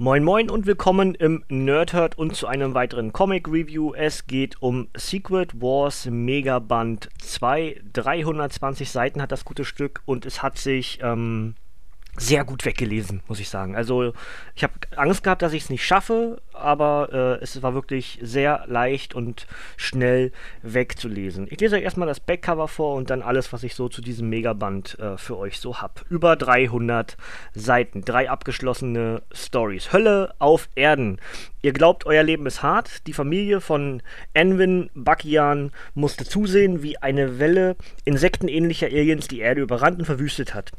Moin Moin und willkommen im Nerdhurt und zu einem weiteren Comic Review. Es geht um Secret Wars Megaband 2. 320 Seiten hat das gute Stück und es hat sich ähm, sehr gut weggelesen, muss ich sagen. Also ich habe Angst gehabt, dass ich es nicht schaffe, aber äh, es war wirklich sehr leicht und schnell wegzulesen. Ich lese euch erstmal das Backcover vor und dann alles, was ich so zu diesem Megaband äh, für euch so habe. Über 300 Seiten, drei abgeschlossene Stories. Hölle auf Erden. Ihr glaubt, euer Leben ist hart. Die Familie von Enwin Bakian musste zusehen, wie eine Welle insektenähnlicher Aliens die Erde überrannt und verwüstet hat.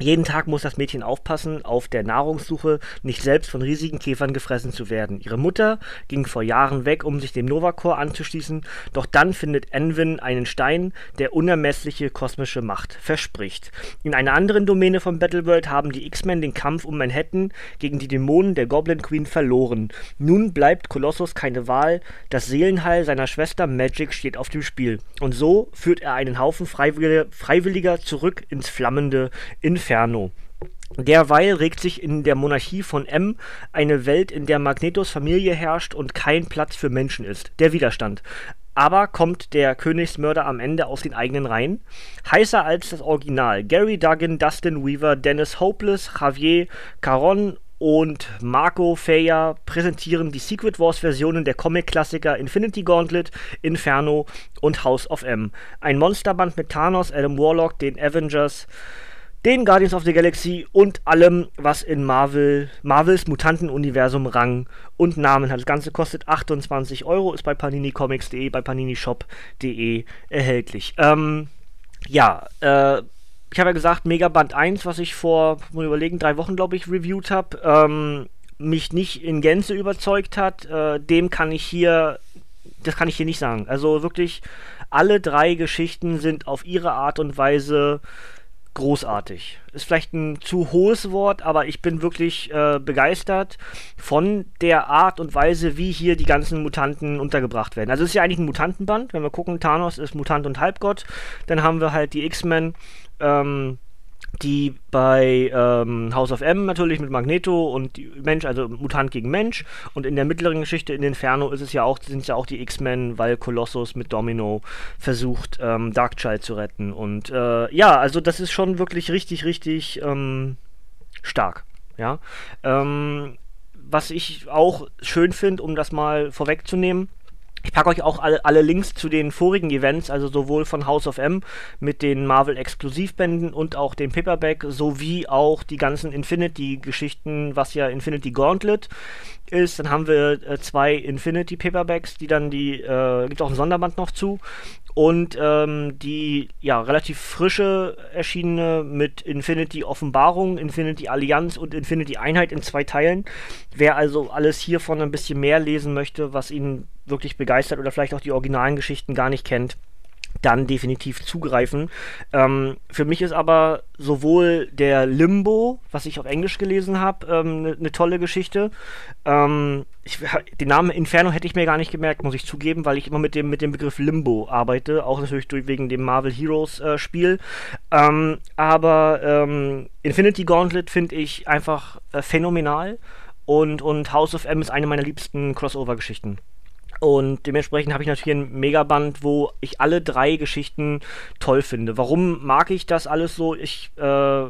Jeden Tag muss das Mädchen aufpassen, auf der Nahrungssuche nicht selbst von riesigen Käfern gefressen zu werden. Ihre Mutter ging vor Jahren weg, um sich dem Nova-Corps anzuschließen, doch dann findet Envin einen Stein, der unermessliche kosmische Macht verspricht. In einer anderen Domäne von Battleworld haben die X-Men den Kampf um Manhattan gegen die Dämonen der Goblin Queen verloren. Nun bleibt Kolossus keine Wahl, das Seelenheil seiner Schwester Magic steht auf dem Spiel. Und so führt er einen Haufen Freiwilliger zurück ins flammende Inferno. Inferno. Derweil regt sich in der Monarchie von M eine Welt, in der Magnetos Familie herrscht und kein Platz für Menschen ist. Der Widerstand. Aber kommt der Königsmörder am Ende aus den eigenen Reihen? Heißer als das Original. Gary Duggan, Dustin Weaver, Dennis Hopeless, Javier Caron und Marco Feya präsentieren die Secret Wars Versionen der Comic-Klassiker Infinity Gauntlet, Inferno und House of M. Ein Monsterband mit Thanos, Adam Warlock, den Avengers, den Guardians of the Galaxy und allem, was in Marvel, Marvels Mutantenuniversum Rang und Namen hat. Das Ganze kostet 28 Euro, ist bei paninicomics.de, bei paninishop.de erhältlich. Ähm, ja, äh, ich habe ja gesagt, Megaband 1, was ich vor, muss ich überlegen, drei Wochen, glaube ich, reviewed habe, ähm, mich nicht in Gänze überzeugt hat. Äh, dem kann ich hier, das kann ich hier nicht sagen. Also wirklich, alle drei Geschichten sind auf ihre Art und Weise großartig. Ist vielleicht ein zu hohes Wort, aber ich bin wirklich äh, begeistert von der Art und Weise, wie hier die ganzen Mutanten untergebracht werden. Also es ist ja eigentlich ein Mutantenband. Wenn wir gucken, Thanos ist Mutant und Halbgott. Dann haben wir halt die X-Men. Ähm, die bei ähm, House of M natürlich mit Magneto und Mensch, also Mutant gegen Mensch. Und in der mittleren Geschichte in Inferno ist es ja auch, sind es ja auch die X-Men, weil Colossus mit Domino versucht, ähm, Darkchild zu retten. Und äh, ja, also das ist schon wirklich richtig, richtig ähm, stark. Ja. Ähm, was ich auch schön finde, um das mal vorwegzunehmen, ich packe euch auch alle, alle, Links zu den vorigen Events, also sowohl von House of M mit den Marvel-Exklusivbänden und auch dem Paperback, sowie auch die ganzen Infinity-Geschichten, was ja Infinity Gauntlet ist. Dann haben wir äh, zwei Infinity Paperbacks, die dann die, äh, gibt auch ein Sonderband noch zu. Und ähm, die ja relativ frische erschienene mit Infinity Offenbarung, Infinity Allianz und Infinity Einheit in zwei Teilen. Wer also alles hiervon ein bisschen mehr lesen möchte, was ihn wirklich begeistert oder vielleicht auch die originalen Geschichten gar nicht kennt, dann definitiv zugreifen. Ähm, für mich ist aber sowohl der Limbo, was ich auf Englisch gelesen habe, eine ähm, ne, ne tolle Geschichte. Ähm, ich, den Namen Inferno hätte ich mir gar nicht gemerkt, muss ich zugeben, weil ich immer mit dem, mit dem Begriff Limbo arbeite, auch natürlich durch, wegen dem Marvel Heroes äh, Spiel. Ähm, aber ähm, Infinity Gauntlet finde ich einfach äh, phänomenal und, und House of M ist eine meiner liebsten Crossover-Geschichten. Und dementsprechend habe ich natürlich ein Megaband, wo ich alle drei Geschichten toll finde. Warum mag ich das alles so? Ich, äh,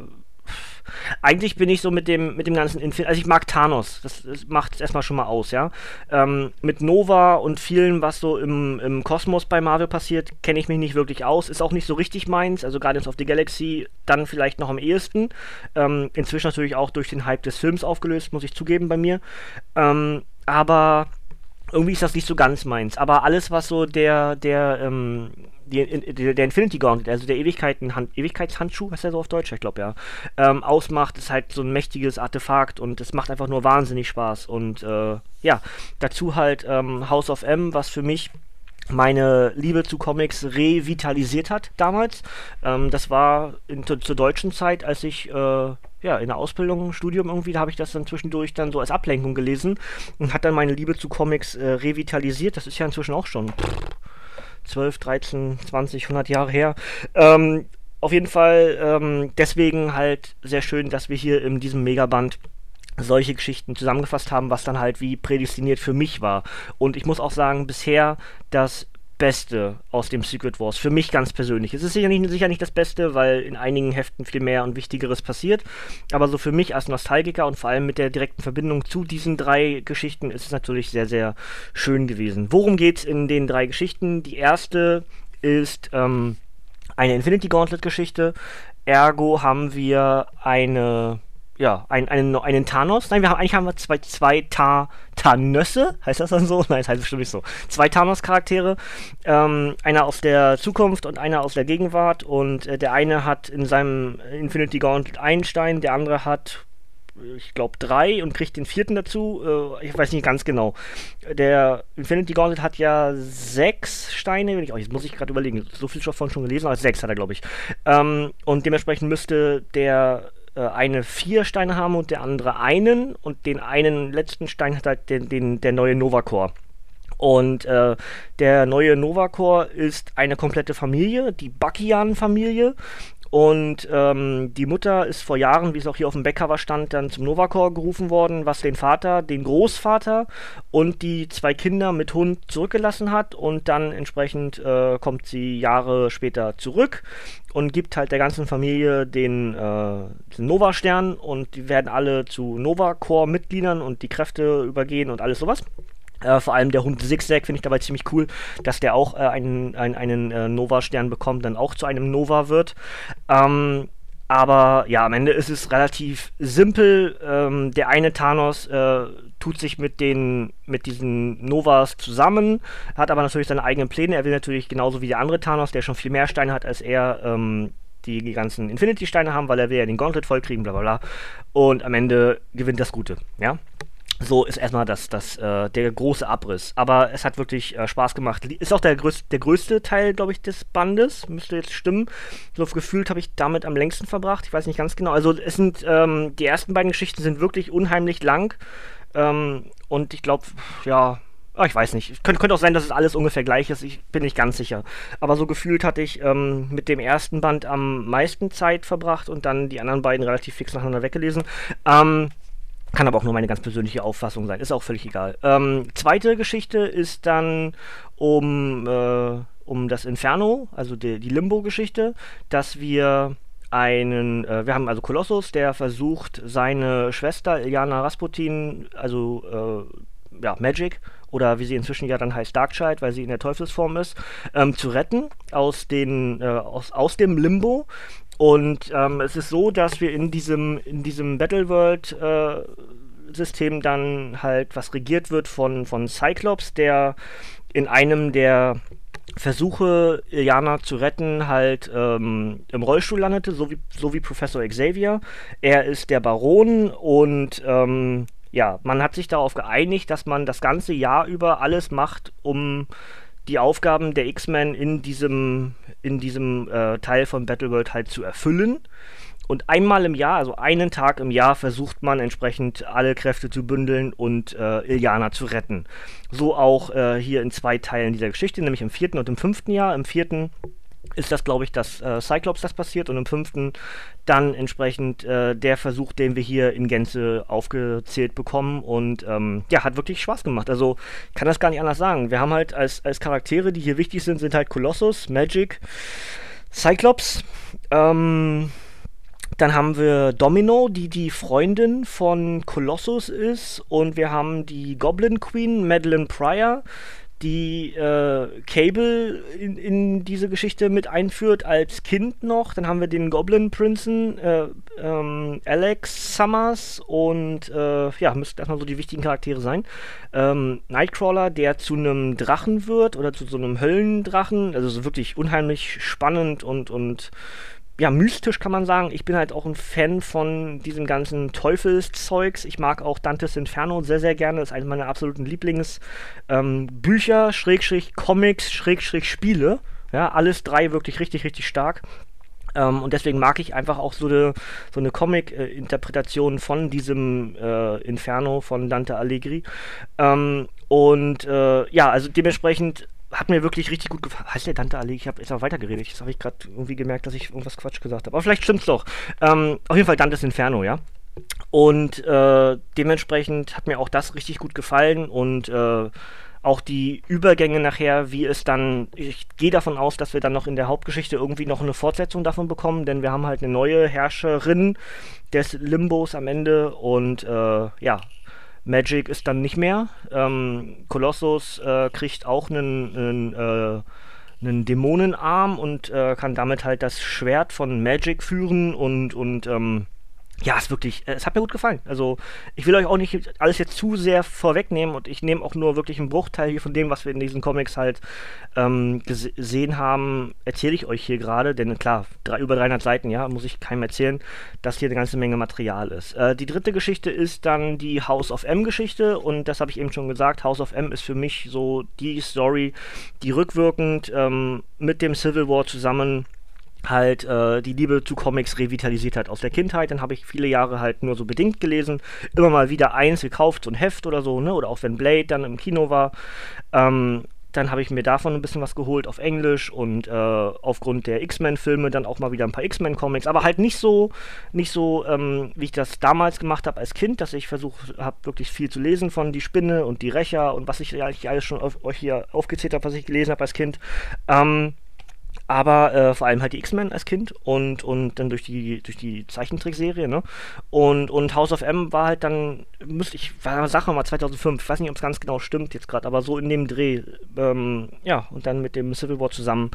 eigentlich bin ich so mit dem, mit dem ganzen Infin also ich mag Thanos, das, das macht es erstmal schon mal aus, ja. Ähm, mit Nova und vielen, was so im, im Kosmos bei Marvel passiert, kenne ich mich nicht wirklich aus, ist auch nicht so richtig meins, also Guardians of the Galaxy dann vielleicht noch am ehesten. Ähm, inzwischen natürlich auch durch den Hype des Films aufgelöst, muss ich zugeben bei mir. Ähm, aber irgendwie ist das nicht so ganz meins. Aber alles, was so der, der, ähm, die, der Infinity Gauntlet, also der Ewigkeiten Ewigkeitshandschuh, was der so auf Deutsch, ich glaube ja, ähm, ausmacht, ist halt so ein mächtiges Artefakt und es macht einfach nur wahnsinnig Spaß. Und äh, ja, dazu halt ähm, House of M, was für mich meine Liebe zu Comics revitalisiert hat damals. Ähm, das war in, zu, zur deutschen Zeit, als ich äh, ja, in der Ausbildung, Studium irgendwie, da habe ich das dann zwischendurch dann so als Ablenkung gelesen und hat dann meine Liebe zu Comics äh, revitalisiert. Das ist ja inzwischen auch schon pff, 12, 13, 20, 100 Jahre her. Ähm, auf jeden Fall ähm, deswegen halt sehr schön, dass wir hier in diesem Megaband solche Geschichten zusammengefasst haben, was dann halt wie prädestiniert für mich war. Und ich muss auch sagen, bisher das Beste aus dem Secret Wars. Für mich ganz persönlich. Es ist sicher nicht, sicher nicht das Beste, weil in einigen Heften viel mehr und Wichtigeres passiert. Aber so für mich als Nostalgiker und vor allem mit der direkten Verbindung zu diesen drei Geschichten ist es natürlich sehr, sehr schön gewesen. Worum geht es in den drei Geschichten? Die erste ist ähm, eine Infinity Gauntlet Geschichte. Ergo haben wir eine ja, ein, einen, einen Thanos. Nein, wir haben eigentlich haben wir zwei, zwei Ta Thanösse, heißt das dann so? Nein, das heißt bestimmt nicht so. Zwei Thanos-Charaktere. Ähm, einer aus der Zukunft und einer aus der Gegenwart. Und äh, der eine hat in seinem Infinity Gauntlet einen Stein, der andere hat, ich glaube, drei und kriegt den vierten dazu. Äh, ich weiß nicht ganz genau. Der Infinity Gauntlet hat ja sechs Steine. Ich, oh, jetzt muss ich gerade überlegen. So viel davon schon gelesen, aber sechs hat er, glaube ich. Ähm, und dementsprechend müsste der äh, eine vier Steine haben und der andere einen. Und den einen letzten Stein hat halt den, den, der neue Nova Core. Und äh, der neue Nova Core ist eine komplette Familie, die Bakian-Familie. Und ähm, die Mutter ist vor Jahren, wie es auch hier auf dem Backcover stand, dann zum Novacor gerufen worden, was den Vater, den Großvater und die zwei Kinder mit Hund zurückgelassen hat. Und dann entsprechend äh, kommt sie Jahre später zurück und gibt halt der ganzen Familie den, äh, den Nova-Stern und die werden alle zu Nova-Core-Mitgliedern und die Kräfte übergehen und alles sowas. Äh, vor allem der Hund Zigzag finde ich dabei ziemlich cool, dass der auch äh, einen, einen, einen äh, Nova-Stern bekommt, dann auch zu einem Nova wird. Ähm, aber ja, am Ende ist es relativ simpel. Ähm, der eine Thanos äh, tut sich mit den mit diesen Novas zusammen, hat aber natürlich seine eigenen Pläne. Er will natürlich genauso wie der andere Thanos, der schon viel mehr Steine hat als er, ähm, die, die ganzen Infinity-Steine haben, weil er will ja den Gauntlet vollkriegen, bla bla bla. Und am Ende gewinnt das Gute, ja. So ist erstmal das, das, äh, der große Abriss. Aber es hat wirklich äh, Spaß gemacht. Ist auch der, größ der größte Teil, glaube ich, des Bandes. Müsste jetzt stimmen. So gefühlt habe ich damit am längsten verbracht. Ich weiß nicht ganz genau. Also es sind, ähm, die ersten beiden Geschichten sind wirklich unheimlich lang. Ähm, und ich glaube, ja, oh, ich weiß nicht. Könnte, könnte auch sein, dass es alles ungefähr gleich ist. Ich bin nicht ganz sicher. Aber so gefühlt hatte ich ähm, mit dem ersten Band am meisten Zeit verbracht und dann die anderen beiden relativ fix nacheinander weggelesen. Ähm, kann aber auch nur meine ganz persönliche Auffassung sein. Ist auch völlig egal. Ähm, zweite Geschichte ist dann um, äh, um das Inferno, also die, die Limbo-Geschichte, dass wir einen, äh, wir haben also Kolossus, der versucht, seine Schwester Ilyana Rasputin, also äh, ja, Magic, oder wie sie inzwischen ja dann heißt Darkchild, weil sie in der Teufelsform ist, ähm, zu retten aus, den, äh, aus, aus dem Limbo. Und ähm, es ist so, dass wir in diesem, in diesem Battleworld äh, System dann halt, was regiert wird von, von Cyclops, der in einem der Versuche, Ilyana zu retten, halt ähm, im Rollstuhl landete, so wie, so wie Professor Xavier. Er ist der Baron und ähm, ja, man hat sich darauf geeinigt, dass man das ganze Jahr über alles macht, um die Aufgaben der X-Men in diesem, in diesem äh, Teil von Battleworld halt zu erfüllen. Und einmal im Jahr, also einen Tag im Jahr, versucht man entsprechend alle Kräfte zu bündeln und äh, Iliana zu retten. So auch äh, hier in zwei Teilen dieser Geschichte, nämlich im vierten und im fünften Jahr. Im vierten ist das, glaube ich, dass äh, Cyclops das passiert und im fünften dann entsprechend äh, der Versuch, den wir hier in Gänze aufgezählt bekommen und ähm, ja, hat wirklich Spaß gemacht. Also kann das gar nicht anders sagen. Wir haben halt als, als Charaktere, die hier wichtig sind, sind halt Colossus, Magic, Cyclops, ähm, dann haben wir Domino, die die Freundin von Colossus ist. Und wir haben die Goblin Queen, Madeline Pryor, die äh, Cable in, in, diese Geschichte mit einführt als Kind noch. Dann haben wir den Goblin Prinzen, äh, ähm, Alex Summers und äh, ja, müssten erstmal so die wichtigen Charaktere sein. Ähm, Nightcrawler, der zu einem Drachen wird oder zu so einem Höllendrachen. Also so wirklich unheimlich spannend und, und ja, mystisch kann man sagen. Ich bin halt auch ein Fan von diesem ganzen Teufelszeugs. Ich mag auch Dantes Inferno sehr, sehr gerne. Das ist eines meiner absoluten Lieblingsbücher, ähm, Schrägstrich Comics, Schrägstrich Spiele. Ja, alles drei wirklich richtig, richtig stark. Ähm, und deswegen mag ich einfach auch so eine, so eine Comic-Interpretation von diesem äh, Inferno von Dante Allegri. Ähm, und äh, ja, also dementsprechend hat mir wirklich richtig gut gefallen. Heißt der Dante Ali? Ich habe jetzt auch weitergeredet. Jetzt habe ich gerade irgendwie gemerkt, dass ich irgendwas Quatsch gesagt habe. Aber vielleicht stimmt's doch. Ähm, auf jeden Fall Dantes Inferno, ja. und äh, dementsprechend hat mir auch das richtig gut gefallen und äh, auch die Übergänge nachher, wie es dann, ich gehe davon aus, dass wir dann noch in der Hauptgeschichte irgendwie noch eine Fortsetzung davon bekommen, denn wir haben halt eine neue Herrscherin des Limbos am Ende und äh, ja, Magic ist dann nicht mehr. Ähm, Colossus äh, kriegt auch einen, einen, äh, einen Dämonenarm und äh, kann damit halt das Schwert von Magic führen und, und ähm, ja, es wirklich, äh, es hat mir gut gefallen. Also, ich will euch auch nicht alles jetzt zu sehr vorwegnehmen und ich nehme auch nur wirklich einen Bruchteil hier von dem, was wir in diesen Comics halt ähm, gesehen haben, erzähle ich euch hier gerade, denn klar, drei, über 300 Seiten, ja, muss ich keinem erzählen, dass hier eine ganze Menge Material ist. Äh, die dritte Geschichte ist dann die House of M-Geschichte und das habe ich eben schon gesagt, House of M ist für mich so die Story, die rückwirkend ähm, mit dem Civil War zusammen halt äh, die Liebe zu Comics revitalisiert hat aus der Kindheit. Dann habe ich viele Jahre halt nur so bedingt gelesen. Immer mal wieder eins gekauft, so ein Heft oder so, ne? Oder auch wenn Blade dann im Kino war. Ähm, dann habe ich mir davon ein bisschen was geholt auf Englisch und äh, aufgrund der X-Men-Filme dann auch mal wieder ein paar X-Men-Comics, aber halt nicht so, nicht so, ähm, wie ich das damals gemacht habe als Kind, dass ich versucht habe, wirklich viel zu lesen von Die Spinne und Die Rächer und was ich eigentlich alles schon auf, euch hier aufgezählt habe, was ich gelesen habe als Kind. Ähm, aber äh, vor allem halt die X-Men als Kind und, und dann durch die, durch die Zeichentrickserie, ne? Und, und House of M war halt dann, müsste ich, war Sache mal 2005, ich weiß nicht, ob es ganz genau stimmt jetzt gerade, aber so in dem Dreh, ähm, ja, und dann mit dem Civil War zusammen.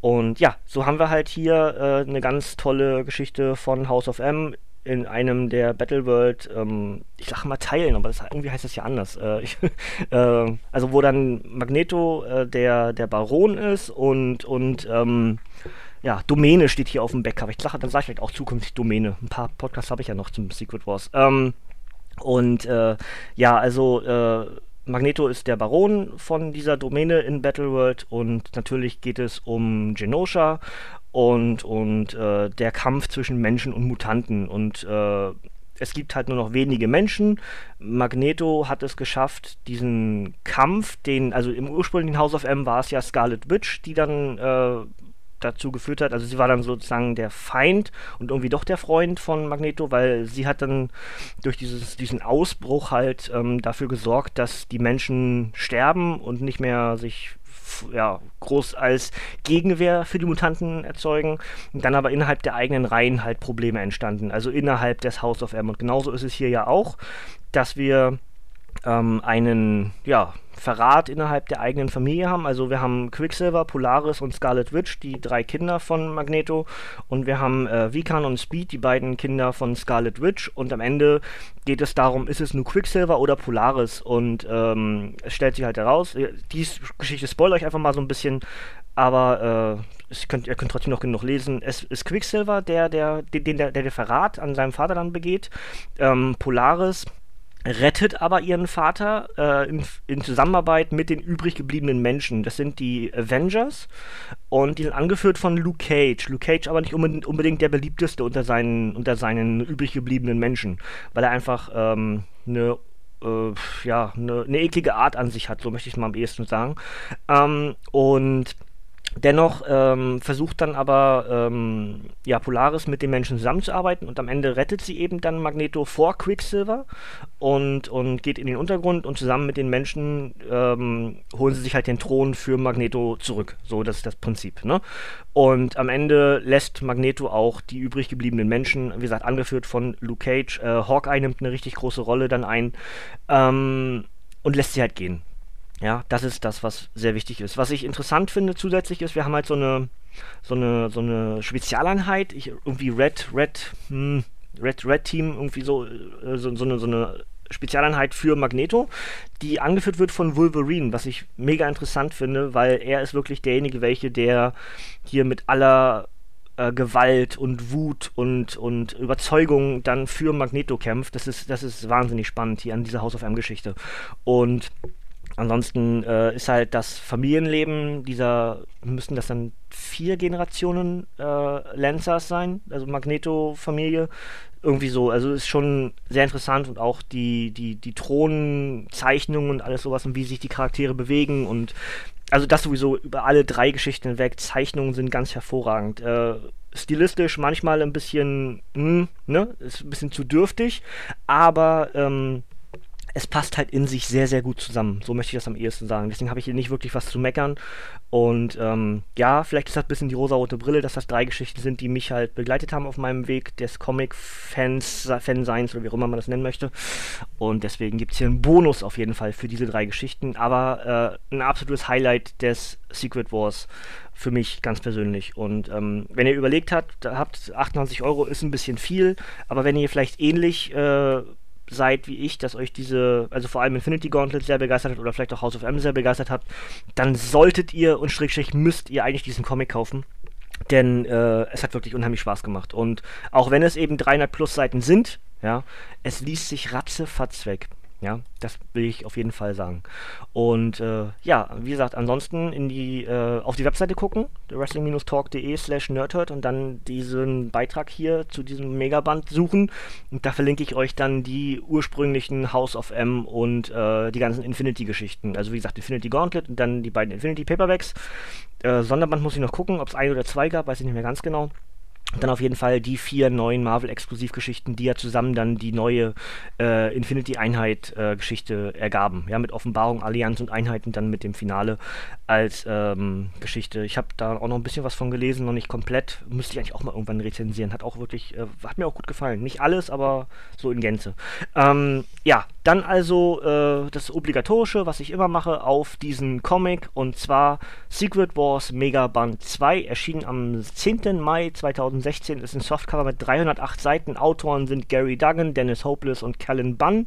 Und ja, so haben wir halt hier äh, eine ganz tolle Geschichte von House of M in einem der Battleworld, ähm, ich sag mal Teilen, aber das, irgendwie heißt das ja anders. Äh, ich, äh, also wo dann Magneto äh, der, der Baron ist und, und ähm, ja, Domäne steht hier auf dem Backcover. Ich sage, dann sage ich vielleicht auch zukünftig Domäne. Ein paar Podcasts habe ich ja noch zum Secret Wars. Ähm, und äh, ja, also äh, Magneto ist der Baron von dieser Domäne in Battleworld und natürlich geht es um Genosha und, und äh, der Kampf zwischen Menschen und Mutanten. Und äh, es gibt halt nur noch wenige Menschen. Magneto hat es geschafft, diesen Kampf, den, also im ursprünglichen House of M war es ja Scarlet Witch, die dann äh, dazu geführt hat. Also sie war dann sozusagen der Feind und irgendwie doch der Freund von Magneto, weil sie hat dann durch dieses, diesen Ausbruch halt ähm, dafür gesorgt, dass die Menschen sterben und nicht mehr sich ja, groß als Gegenwehr für die Mutanten erzeugen. Und dann aber innerhalb der eigenen Reihen halt Probleme entstanden. Also innerhalb des House of M. Und genauso ist es hier ja auch, dass wir ähm, einen, ja, Verrat innerhalb der eigenen Familie haben. Also wir haben Quicksilver, Polaris und Scarlet Witch, die drei Kinder von Magneto. Und wir haben äh, Vikan und Speed, die beiden Kinder von Scarlet Witch. Und am Ende geht es darum, ist es nur Quicksilver oder Polaris? Und ähm, es stellt sich halt heraus, äh, die Geschichte spoilere ich einfach mal so ein bisschen, aber äh, könnt, ihr könnt trotzdem noch genug lesen. Es ist Quicksilver, der, der, den, der, der, Verrat an seinem Vater dann begeht. Ähm, Polaris rettet aber ihren Vater äh, in, in, Zusammenarbeit mit den übrig gebliebenen Menschen. Das sind die Avengers und die sind angeführt von Luke Cage. Luke Cage aber nicht unbedingt der beliebteste unter seinen, unter seinen übrig gebliebenen Menschen, weil er einfach ähm, eine äh, ja, eine, eine eklige Art an sich hat, so möchte ich es mal am ehesten sagen. Ähm, und Dennoch ähm, versucht dann aber ähm, ja, Polaris mit den Menschen zusammenzuarbeiten und am Ende rettet sie eben dann Magneto vor Quicksilver und, und geht in den Untergrund und zusammen mit den Menschen ähm, holen sie sich halt den Thron für Magneto zurück. So, das ist das Prinzip. Ne? Und am Ende lässt Magneto auch die übrig gebliebenen Menschen, wie gesagt, angeführt von Luke Cage, äh, Hawkeye nimmt eine richtig große Rolle dann ein ähm, und lässt sie halt gehen. Ja, das ist das, was sehr wichtig ist. Was ich interessant finde zusätzlich ist, wir haben halt so eine so eine so eine Spezialeinheit, ich, irgendwie Red Red hm, Red Red Team irgendwie so äh, so, so eine so eine Spezialeinheit für Magneto, die angeführt wird von Wolverine, was ich mega interessant finde, weil er ist wirklich derjenige, welche der hier mit aller äh, Gewalt und Wut und, und Überzeugung dann für Magneto kämpft. Das ist, das ist wahnsinnig spannend hier an dieser House of M-Geschichte. Und Ansonsten äh, ist halt das Familienleben dieser, müssen das dann vier Generationen äh, Lancers sein, also Magneto-Familie. Irgendwie so, also ist schon sehr interessant und auch die, die, die Thronzeichnungen und alles sowas und wie sich die Charaktere bewegen und also das sowieso über alle drei Geschichten hinweg. Zeichnungen sind ganz hervorragend. Äh, stilistisch manchmal ein bisschen, mh, hm, ne, ist ein bisschen zu dürftig, aber ähm, es passt halt in sich sehr, sehr gut zusammen. So möchte ich das am ehesten sagen. Deswegen habe ich hier nicht wirklich was zu meckern. Und ähm, ja, vielleicht ist das ein bisschen die rosarote Brille, dass das drei Geschichten sind, die mich halt begleitet haben auf meinem Weg des Comic-Fans, Fanseins oder wie auch immer man das nennen möchte. Und deswegen gibt es hier einen Bonus auf jeden Fall für diese drei Geschichten. Aber äh, ein absolutes Highlight des Secret Wars für mich ganz persönlich. Und ähm, wenn ihr überlegt habt, habt 98 Euro ist ein bisschen viel, aber wenn ihr vielleicht ähnlich äh, seid wie ich, dass euch diese, also vor allem Infinity Gauntlet sehr begeistert hat oder vielleicht auch House of M sehr begeistert hat, dann solltet ihr und Schrägstrich müsst ihr eigentlich diesen Comic kaufen. Denn äh, es hat wirklich unheimlich Spaß gemacht. Und auch wenn es eben 300 plus Seiten sind, ja, es liest sich ratzefatz weg. Ja, das will ich auf jeden Fall sagen. Und äh, ja, wie gesagt, ansonsten in die, äh, auf die Webseite gucken, wrestling-talk.de slash nerdhurt und dann diesen Beitrag hier zu diesem Megaband suchen. Und da verlinke ich euch dann die ursprünglichen House of M und äh, die ganzen Infinity-Geschichten. Also wie gesagt, Infinity Gauntlet und dann die beiden Infinity Paperbacks. Äh, Sonderband muss ich noch gucken, ob es ein oder zwei gab, weiß ich nicht mehr ganz genau. Dann auf jeden Fall die vier neuen Marvel-Exklusivgeschichten, die ja zusammen dann die neue äh, Infinity-Einheit-Geschichte äh, ergaben. Ja, mit Offenbarung, Allianz und Einheiten dann mit dem Finale als ähm, Geschichte. Ich habe da auch noch ein bisschen was von gelesen, noch nicht komplett. Müsste ich eigentlich auch mal irgendwann rezensieren. Hat auch wirklich, äh, hat mir auch gut gefallen. Nicht alles, aber so in Gänze. Ähm, ja, dann also äh, das Obligatorische, was ich immer mache, auf diesen Comic und zwar Secret Wars Mega Band 2, erschienen am 10. Mai 2016, ist ein Softcover mit 308 Seiten. Autoren sind Gary Duggan, Dennis Hopeless und Callan Bunn.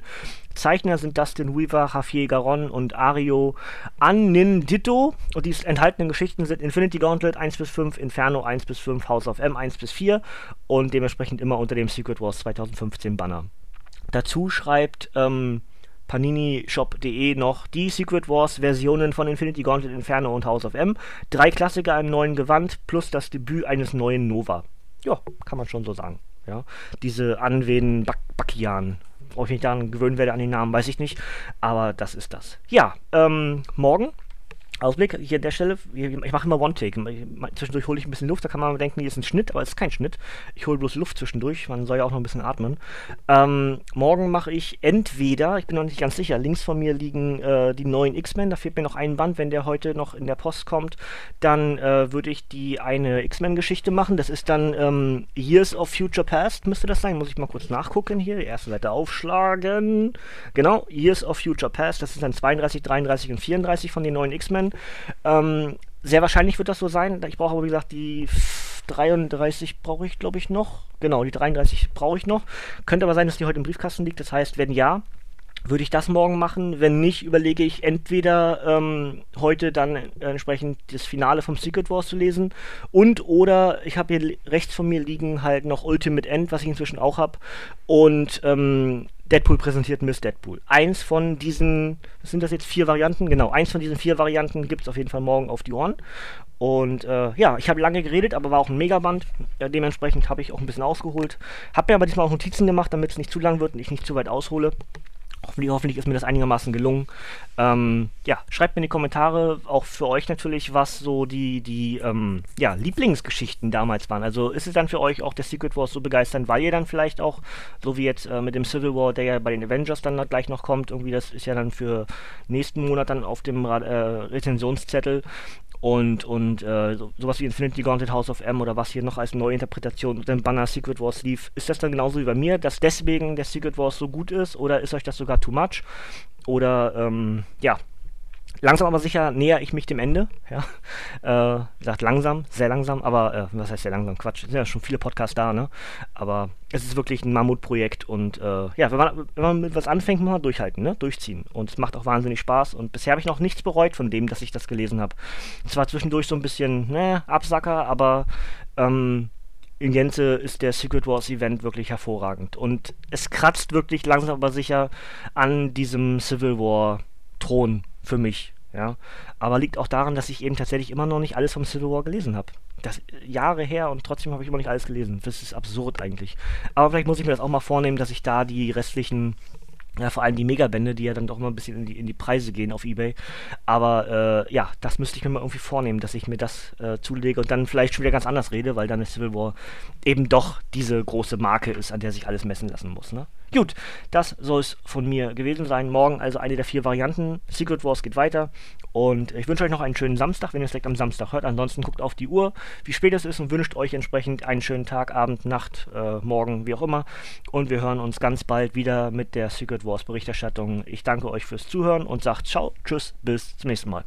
Zeichner sind Dustin Weaver, Javier Garon und Ario Annindito. Und die enthaltenen Geschichten sind Infinity Gauntlet 1 bis 5, Inferno 1 bis 5, House of M 1 bis 4 und dementsprechend immer unter dem Secret Wars 2015 Banner. Dazu schreibt ähm, PaniniShop.de noch die Secret Wars Versionen von Infinity Gauntlet Inferno und House of M. Drei Klassiker im neuen Gewand plus das Debüt eines neuen Nova. Ja, kann man schon so sagen. Ja, diese Anwen Bakian. Ob ich mich daran gewöhnen werde an den Namen, weiß ich nicht. Aber das ist das. Ja, ähm, morgen Ausblick hier an der Stelle, ich mache immer One-Take. Zwischendurch hole ich ein bisschen Luft, da kann man denken, hier ist ein Schnitt, aber es ist kein Schnitt. Ich hole bloß Luft zwischendurch, man soll ja auch noch ein bisschen atmen. Ähm, morgen mache ich entweder, ich bin noch nicht ganz sicher, links von mir liegen äh, die neuen X-Men, da fehlt mir noch ein Band, wenn der heute noch in der Post kommt, dann äh, würde ich die eine X-Men-Geschichte machen. Das ist dann ähm, Years of Future Past, müsste das sein. Muss ich mal kurz nachgucken hier, die erste Seite aufschlagen. Genau, Years of Future Past, das ist dann 32, 33 und 34 von den neuen X-Men. Ähm, sehr wahrscheinlich wird das so sein. Ich brauche aber, wie gesagt, die 33 brauche ich, glaube ich, noch. Genau, die 33 brauche ich noch. Könnte aber sein, dass die heute im Briefkasten liegt. Das heißt, wenn ja, würde ich das morgen machen. Wenn nicht, überlege ich entweder ähm, heute dann entsprechend das Finale vom Secret Wars zu lesen und oder ich habe hier rechts von mir liegen halt noch Ultimate End, was ich inzwischen auch habe und ähm, Deadpool präsentiert Miss Deadpool. Eins von diesen, sind das jetzt vier Varianten? Genau, eins von diesen vier Varianten gibt es auf jeden Fall morgen auf die Ohren. Und äh, ja, ich habe lange geredet, aber war auch ein Megaband. Ja, dementsprechend habe ich auch ein bisschen ausgeholt. Habe mir aber diesmal auch Notizen gemacht, damit es nicht zu lang wird und ich nicht zu weit aushole. Hoffentlich, hoffentlich ist mir das einigermaßen gelungen. Ähm, ja, schreibt mir in die Kommentare, auch für euch natürlich, was so die, die ähm, ja, Lieblingsgeschichten damals waren. Also ist es dann für euch auch der Secret Wars so begeisternd, weil ihr dann vielleicht auch, so wie jetzt äh, mit dem Civil War, der ja bei den Avengers dann gleich noch kommt, irgendwie das ist ja dann für nächsten Monat dann auf dem äh, Rezensionszettel, und, und äh, so, sowas wie Infinity Gauntlet House of M oder was hier noch als Neuinterpretation dem Banner Secret Wars lief, ist das dann genauso wie bei mir, dass deswegen der Secret Wars so gut ist oder ist euch das sogar too much? Oder ähm, ja, langsam aber sicher näher ich mich dem Ende. Ja, äh, sagt langsam, sehr langsam, aber äh, was heißt sehr langsam? Quatsch, es sind ja schon viele Podcasts da, ne? Aber es ist wirklich ein Mammutprojekt und äh, ja, wenn man, wenn man mit was anfängt, muss man durchhalten, ne? Durchziehen. Und es macht auch wahnsinnig Spaß und bisher habe ich noch nichts bereut von dem, dass ich das gelesen habe. Zwar zwischendurch so ein bisschen, ne, Absacker, aber ähm, in Gänze ist der Secret Wars Event wirklich hervorragend. Und es kratzt wirklich langsam aber sicher an diesem Civil War Thron für mich. Ja, aber liegt auch daran, dass ich eben tatsächlich immer noch nicht alles vom Civil War gelesen habe. Das ist Jahre her und trotzdem habe ich immer nicht alles gelesen. Das ist absurd eigentlich. Aber vielleicht muss ich mir das auch mal vornehmen, dass ich da die restlichen Ja, vor allem die Megabände, die ja dann doch mal ein bisschen in die, in die Preise gehen auf Ebay. Aber äh, ja, das müsste ich mir mal irgendwie vornehmen, dass ich mir das äh, zulege und dann vielleicht schon wieder ganz anders rede, weil dann ist Civil War eben doch diese große Marke ist, an der sich alles messen lassen muss. Ne? Gut, das soll es von mir gewesen sein. Morgen also eine der vier Varianten. Secret Wars geht weiter. Und ich wünsche euch noch einen schönen Samstag, wenn ihr es direkt am Samstag hört. Ansonsten guckt auf die Uhr, wie spät es ist und wünscht euch entsprechend einen schönen Tag, Abend, Nacht, äh, Morgen, wie auch immer. Und wir hören uns ganz bald wieder mit der Secret Wars Berichterstattung. Ich danke euch fürs Zuhören und sagt ciao, tschüss, bis zum nächsten Mal.